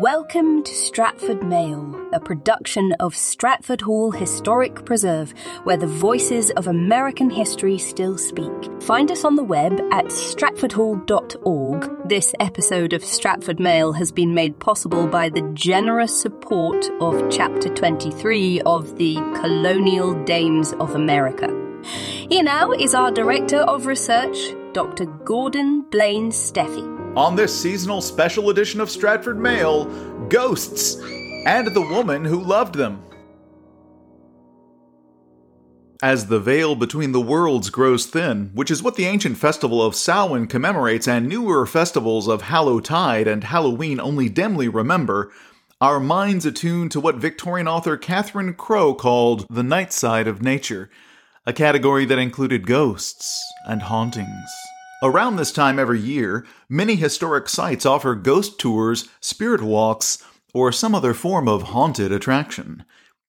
Welcome to Stratford Mail, a production of Stratford Hall Historic Preserve, where the voices of American history still speak. Find us on the web at stratfordhall.org. This episode of Stratford Mail has been made possible by the generous support of Chapter 23 of the Colonial Dames of America. Here now is our Director of Research, Dr. Gordon Blaine Steffey. On this seasonal special edition of Stratford Mail, ghosts and the woman who loved them. As the veil between the worlds grows thin, which is what the ancient festival of Samhain commemorates and newer festivals of Hallowtide and Halloween only dimly remember, our minds attune to what Victorian author Catherine Crowe called the night side of nature, a category that included ghosts and hauntings. Around this time every year, many historic sites offer ghost tours, spirit walks, or some other form of haunted attraction.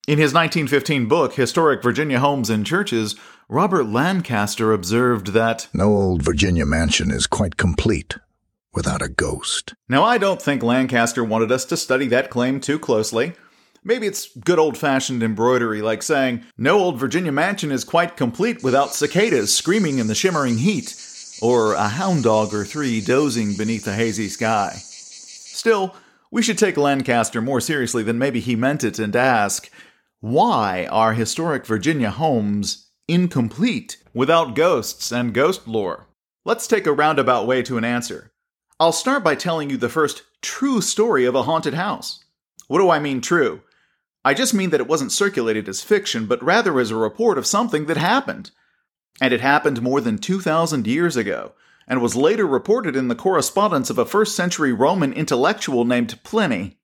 In his 1915 book, Historic Virginia Homes and Churches, Robert Lancaster observed that No old Virginia mansion is quite complete without a ghost. Now, I don't think Lancaster wanted us to study that claim too closely. Maybe it's good old fashioned embroidery, like saying, No old Virginia mansion is quite complete without cicadas screaming in the shimmering heat or a hound dog or three dozing beneath a hazy sky. Still, we should take Lancaster more seriously than maybe he meant it and ask why are historic Virginia homes incomplete without ghosts and ghost lore? Let's take a roundabout way to an answer. I'll start by telling you the first true story of a haunted house. What do I mean true? I just mean that it wasn't circulated as fiction, but rather as a report of something that happened and it happened more than 2,000 years ago, and was later reported in the correspondence of a first century Roman intellectual named Pliny.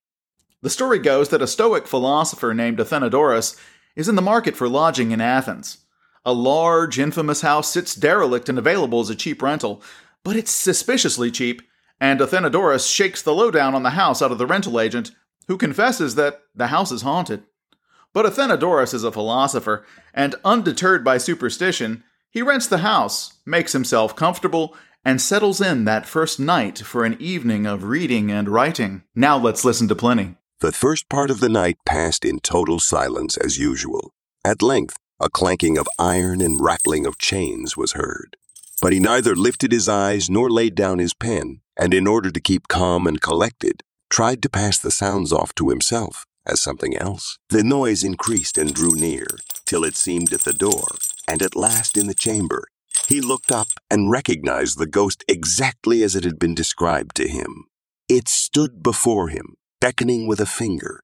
The story goes that a Stoic philosopher named Athenodorus is in the market for lodging in Athens. A large, infamous house sits derelict and available as a cheap rental, but it's suspiciously cheap, and Athenodorus shakes the lowdown on the house out of the rental agent, who confesses that the house is haunted. But Athenodorus is a philosopher, and undeterred by superstition, he rents the house, makes himself comfortable, and settles in that first night for an evening of reading and writing. Now let's listen to Pliny. The first part of the night passed in total silence as usual. At length, a clanking of iron and rattling of chains was heard. But he neither lifted his eyes nor laid down his pen, and in order to keep calm and collected, tried to pass the sounds off to himself as something else. The noise increased and drew near, till it seemed at the door, and at last in the chamber. He looked up and recognized the ghost exactly as it had been described to him. It stood before him, beckoning with a finger,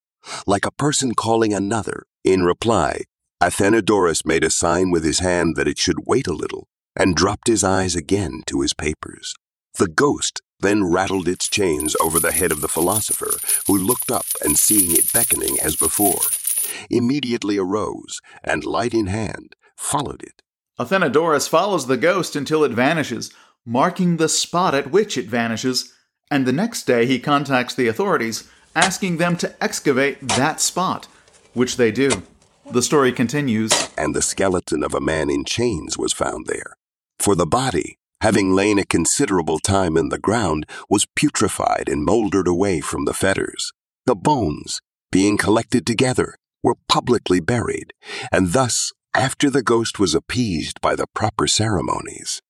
like a person calling another. In reply, Athenodorus made a sign with his hand that it should wait a little, and dropped his eyes again to his papers. The ghost then rattled its chains over the head of the philosopher, who looked up and seeing it beckoning as before, immediately arose, and light in hand, followed it. Athenodorus follows the ghost until it vanishes, marking the spot at which it vanishes, and the next day he contacts the authorities, asking them to excavate that spot, which they do. The story continues. And the skeleton of a man in chains was found there. For the body, having lain a considerable time in the ground, was putrefied and mouldered away from the fetters. The bones, being collected together, were publicly buried, and thus after the ghost was appeased by the proper ceremonies,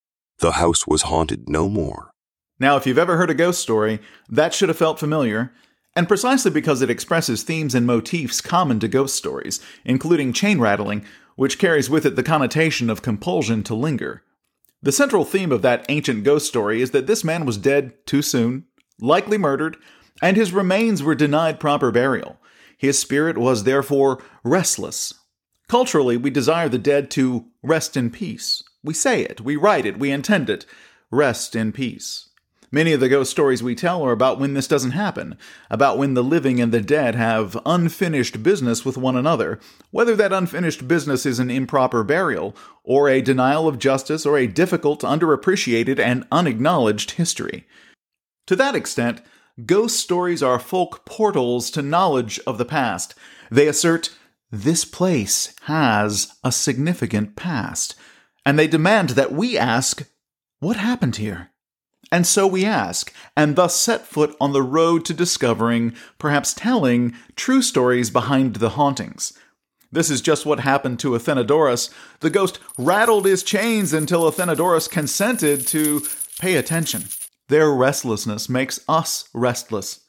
the house was haunted no more. Now, if you've ever heard a ghost story, that should have felt familiar, and precisely because it expresses themes and motifs common to ghost stories, including chain rattling, which carries with it the connotation of compulsion to linger. The central theme of that ancient ghost story is that this man was dead too soon, likely murdered, and his remains were denied proper burial. His spirit was therefore restless, Culturally, we desire the dead to rest in peace. We say it, we write it, we intend it. Rest in peace. Many of the ghost stories we tell are about when this doesn't happen, about when the living and the dead have unfinished business with one another, whether that unfinished business is an improper burial, or a denial of justice, or a difficult, underappreciated, and unacknowledged history. To that extent, ghost stories are folk portals to knowledge of the past. They assert this place has a significant past, and they demand that we ask, What happened here? And so we ask, and thus set foot on the road to discovering, perhaps telling, true stories behind the hauntings. This is just what happened to Athenodorus. The ghost rattled his chains until Athenodorus consented to pay attention. Their restlessness makes us restless.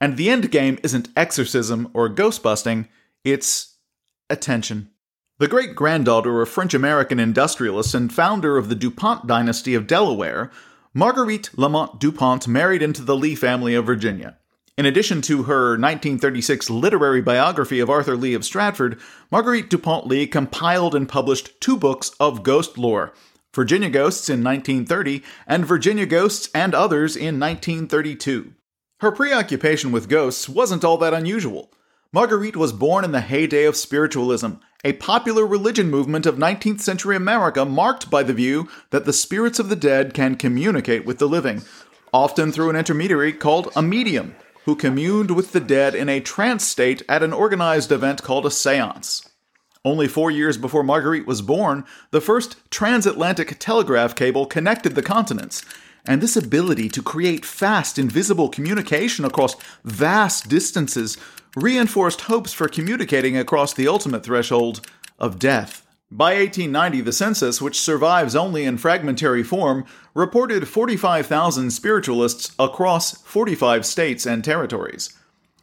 And the end game isn't exorcism or ghost busting, it's attention. The great granddaughter of French American industrialist and founder of the DuPont dynasty of Delaware, Marguerite Lammot DuPont married into the Lee family of Virginia. In addition to her 1936 literary biography of Arthur Lee of Stratford, Marguerite DuPont Lee compiled and published two books of ghost lore Virginia Ghosts in 1930 and Virginia Ghosts and Others in 1932. Her preoccupation with ghosts wasn't all that unusual. Marguerite was born in the heyday of spiritualism, a popular religion movement of 19th century America marked by the view that the spirits of the dead can communicate with the living, often through an intermediary called a medium, who communed with the dead in a trance state at an organized event called a seance. Only four years before Marguerite was born, the first transatlantic telegraph cable connected the continents, and this ability to create fast, invisible communication across vast distances reinforced hopes for communicating across the ultimate threshold of death. By 1890, the census, which survives only in fragmentary form, reported 45,000 spiritualists across 45 states and territories.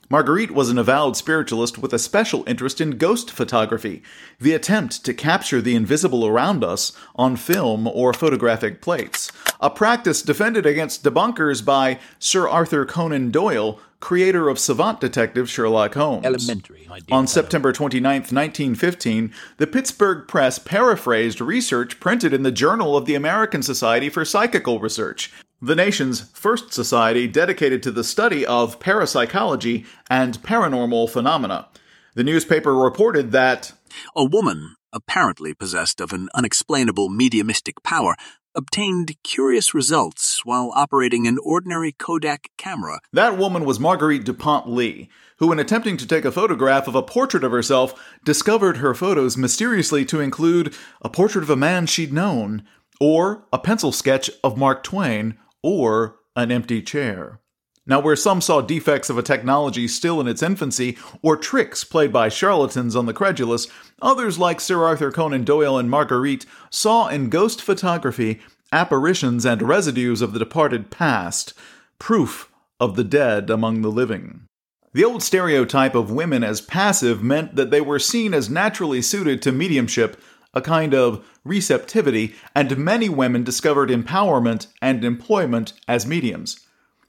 Marguerite was an avowed spiritualist with a special interest in ghost photography, the attempt to capture the invisible around us on film or photographic plates, a practice defended against debunkers by Sir Arthur Conan Doyle, creator of savant detective Sherlock Holmes. Elementary. On September 29, 1915, the Pittsburgh Press paraphrased research printed in the Journal of the American Society for Psychical Research, the nation's first society dedicated to the study of parapsychology and paranormal phenomena. The newspaper reported that a woman, apparently possessed of an unexplainable mediumistic power, obtained curious results while operating an ordinary Kodak camera. That woman was Marguerite DuPont Lee, who, in attempting to take a photograph of a portrait of herself, discovered her photos mysteriously to include a portrait of a man she'd known, or a pencil sketch of Mark Twain, or an empty chair. Now, where some saw defects of a technology still in its infancy, or tricks played by charlatans on the credulous, others, like Sir Arthur Conan Doyle and Marguerite, saw in ghost photography apparitions and residues of the departed past, proof of the dead among the living. The old stereotype of women as passive meant that they were seen as naturally suited to mediumship, a kind of receptivity, and many women discovered empowerment and employment as mediums.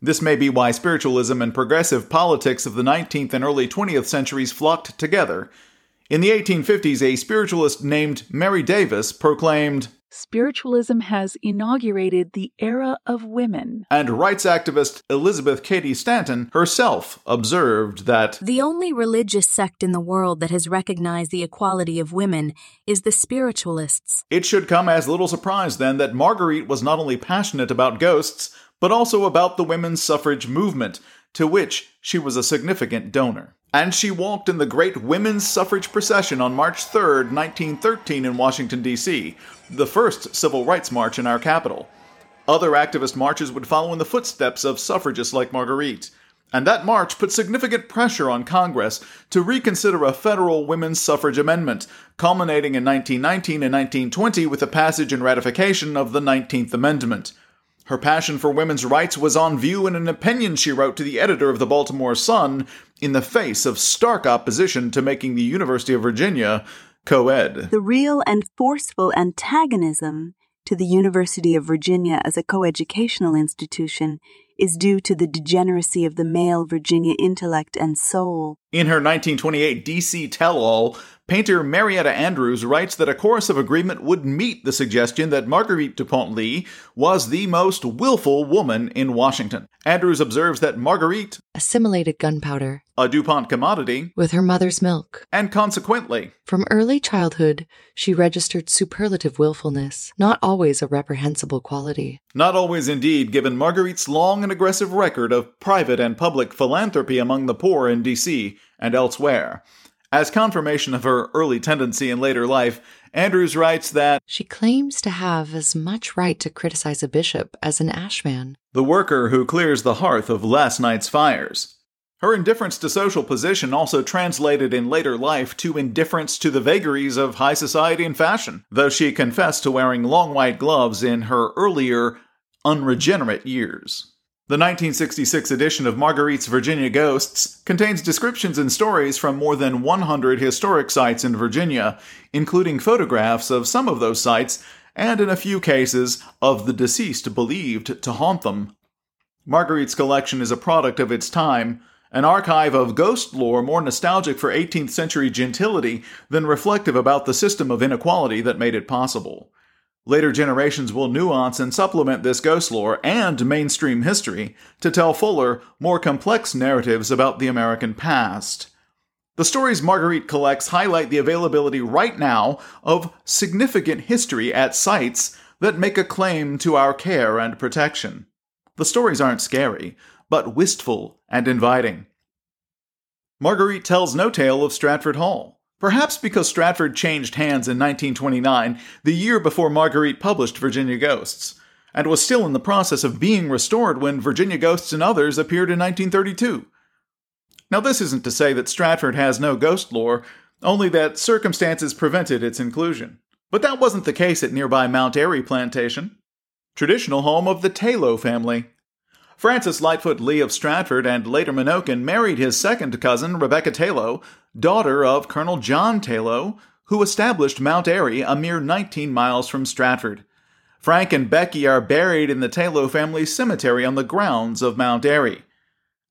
This may be why spiritualism and progressive politics of the 19th and early 20th centuries flocked together. In the 1850s, a spiritualist named Mary Davis proclaimed, Spiritualism has inaugurated the era of women. And rights activist Elizabeth Cady Stanton herself observed that the only religious sect in the world that has recognized the equality of women is the spiritualists. It should come as little surprise then that Marguerite was not only passionate about ghosts, but also about the women's suffrage movement, to which she was a significant donor. And she walked in the great women's suffrage procession on March 3, 1913, in Washington, D.C., the first civil rights march in our capital. Other activist marches would follow in the footsteps of suffragists like Marguerite. And that march put significant pressure on Congress to reconsider a federal women's suffrage amendment, culminating in 1919 and 1920 with the passage and ratification of the 19th Amendment. Her passion for women's rights was on view in an opinion she wrote to the editor of the Baltimore Sun in the face of stark opposition to making the University of Virginia co ed. The real and forceful antagonism to the University of Virginia as a coeducational institution is due to the degeneracy of the male Virginia intellect and soul. In her 1928 DC Tell All, painter Marietta Andrews writes that a chorus of agreement would meet the suggestion that Marguerite Dupont Lee was the most willful woman in Washington. Andrews observes that Marguerite assimilated gunpowder, a DuPont commodity, with her mother's milk. And consequently, from early childhood, she registered superlative willfulness, not always a reprehensible quality. Not always indeed, given Marguerite's long and aggressive record of private and public philanthropy among the poor in D.C. and elsewhere. As confirmation of her early tendency in later life, Andrews writes that She claims to have as much right to criticize a bishop as an ashman. the worker who clears the hearth of last night's fires. Her indifference to social position also translated in later life to indifference to the vagaries of high society and fashion, though she confessed to wearing long white gloves in her earlier, unregenerate years. The 1966 edition of Marguerite's Virginia Ghosts contains descriptions and stories from more than 100 historic sites in Virginia, including photographs of some of those sites and, in a few cases, of the deceased believed to haunt them. Marguerite's collection is a product of its time, an archive of ghost lore more nostalgic for 18th century gentility than reflective about the system of inequality that made it possible. Later generations will nuance and supplement this ghost lore and mainstream history to tell fuller, more complex narratives about the American past. The stories Marguerite collects highlight the availability right now of significant history at sites that make a claim to our care and protection. The stories aren't scary, but wistful and inviting. Marguerite tells no tale of Stratford Hall. Perhaps because Stratford changed hands in 1929, the year before Marguerite published Virginia Ghosts, and was still in the process of being restored when Virginia Ghosts and Others appeared in 1932. Now, this isn't to say that Stratford has no ghost lore, only that circumstances prevented its inclusion. But that wasn't the case at nearby Mount Airy Plantation, traditional home of the Taylor family. Francis Lightfoot Lee of Stratford and later Menokin married his second cousin, Rebecca Taylor, daughter of Colonel John Taylor, who established Mount Airy a mere 19 miles from Stratford. Frank and Becky are buried in the Taylor family cemetery on the grounds of Mount Airy.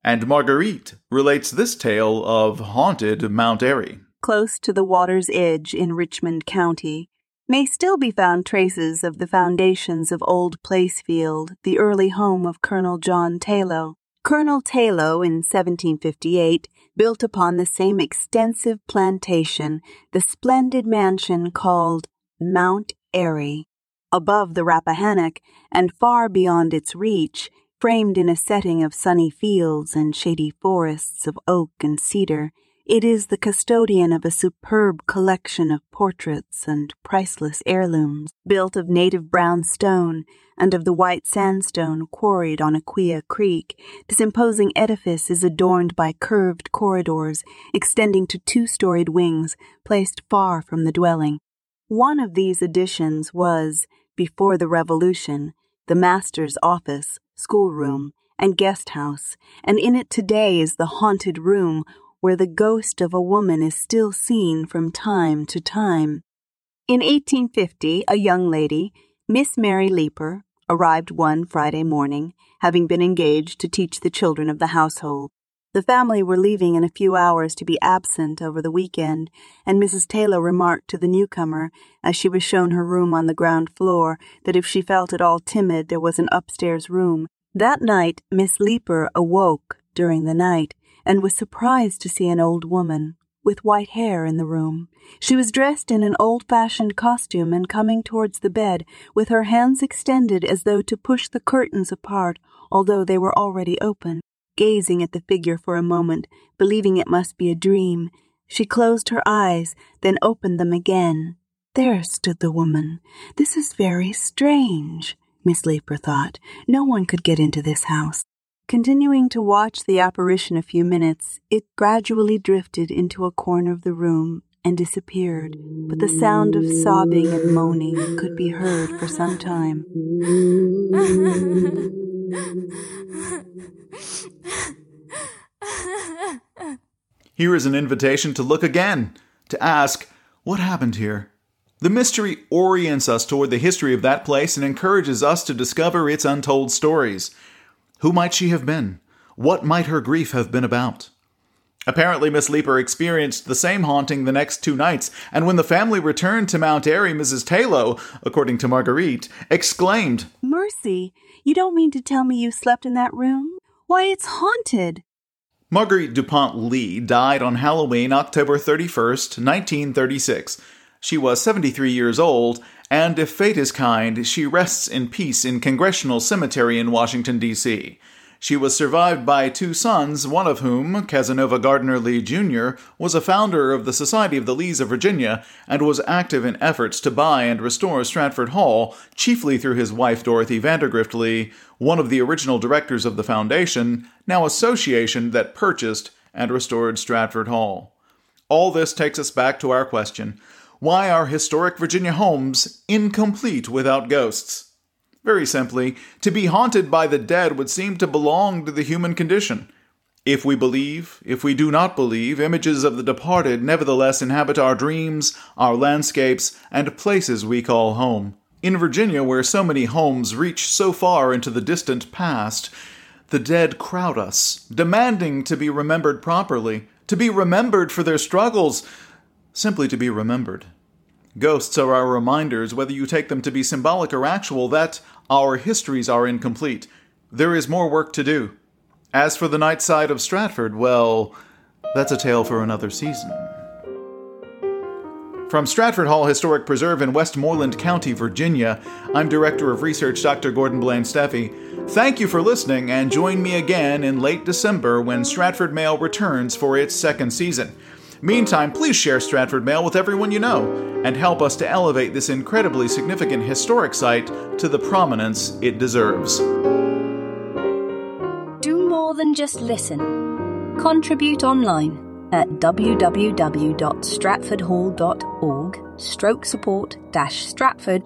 And Marguerite relates this tale of haunted Mount Airy. Close to the water's edge in Richmond County, may still be found traces of the foundations of Old Placefield, the early home of Colonel John Taylor. Colonel Taylor, in 1758, built upon the same extensive plantation the splendid mansion called Mount Airy. Above the Rappahannock, and far beyond its reach, framed in a setting of sunny fields and shady forests of oak and cedar, it is the custodian of a superb collection of portraits and priceless heirlooms, built of native brown stone and of the white sandstone quarried on Aquia Creek. This imposing edifice is adorned by curved corridors extending to two storied wings placed far from the dwelling. One of these additions was, before the Revolution, the master's office, schoolroom, and guest house, and in it today is the haunted room where the ghost of a woman is still seen from time to time. In 1850, a young lady, Miss Mary Leeper, arrived one Friday morning, having been engaged to teach the children of the household. The family were leaving in a few hours to be absent over the weekend, and Mrs. Taylor remarked to the newcomer, as she was shown her room on the ground floor, that if she felt at all timid, there was an upstairs room. That night, Miss Leeper awoke during the night and was surprised to see an old woman with white hair in the room. She was dressed in an old fashioned costume and coming towards the bed with her hands extended as though to push the curtains apart, although they were already open. Gazing at the figure for a moment, believing it must be a dream, she closed her eyes, then opened them again. There stood the woman. This is very strange, Miss Leeper thought. No one could get into this house. Continuing to watch the apparition a few minutes, it gradually drifted into a corner of the room and disappeared, but the sound of sobbing and moaning could be heard for some time. Here is an invitation to look again, to ask, what happened here? The mystery orients us toward the history of that place and encourages us to discover its untold stories. Who might she have been? What might her grief have been about? Apparently, Miss Leeper experienced the same haunting the next two nights, and when the family returned to Mount Airy, Mrs. Taylor, according to Marguerite, exclaimed, Mercy, you don't mean to tell me you slept in that room? Why, it's haunted. Marguerite DuPont Lee died on Halloween, October 31st, 1936. She was 73 years old, and if fate is kind, she rests in peace in Congressional Cemetery in Washington, D.C. She was survived by two sons, one of whom, Cazenove Gardner Lee Jr., was a founder of the Society of the Lees of Virginia and was active in efforts to buy and restore Stratford Hall, chiefly through his wife Dorothy Vandergrift Lee, one of the original directors of the foundation, now association that purchased and restored Stratford Hall. All this takes us back to our question why are historic Virginia homes incomplete without ghosts? Very simply, to be haunted by the dead would seem to belong to the human condition. If we believe, if we do not believe, images of the departed nevertheless inhabit our dreams, our landscapes, and places we call home. In Virginia, where so many homes reach so far into the distant past, the dead crowd us, demanding to be remembered properly, to be remembered for their struggles, simply to be remembered. Ghosts are our reminders, whether you take them to be symbolic or actual, that our histories are incomplete. There is more work to do. As for the night side of Stratford, well, that's a tale for another season. From Stratford Hall Historic Preserve in Westmoreland County, Virginia, I'm Director of Research Dr. Gordon Blaine Steffey. Thank you for listening, and join me again in late December when Stratford Mail returns for its second season. Meantime, please share Stratford Mail with everyone you know and help us to elevate this incredibly significant historic site to the prominence it deserves. Do more than just listen. Contribute online at www.stratfordhall.org stroke support stratford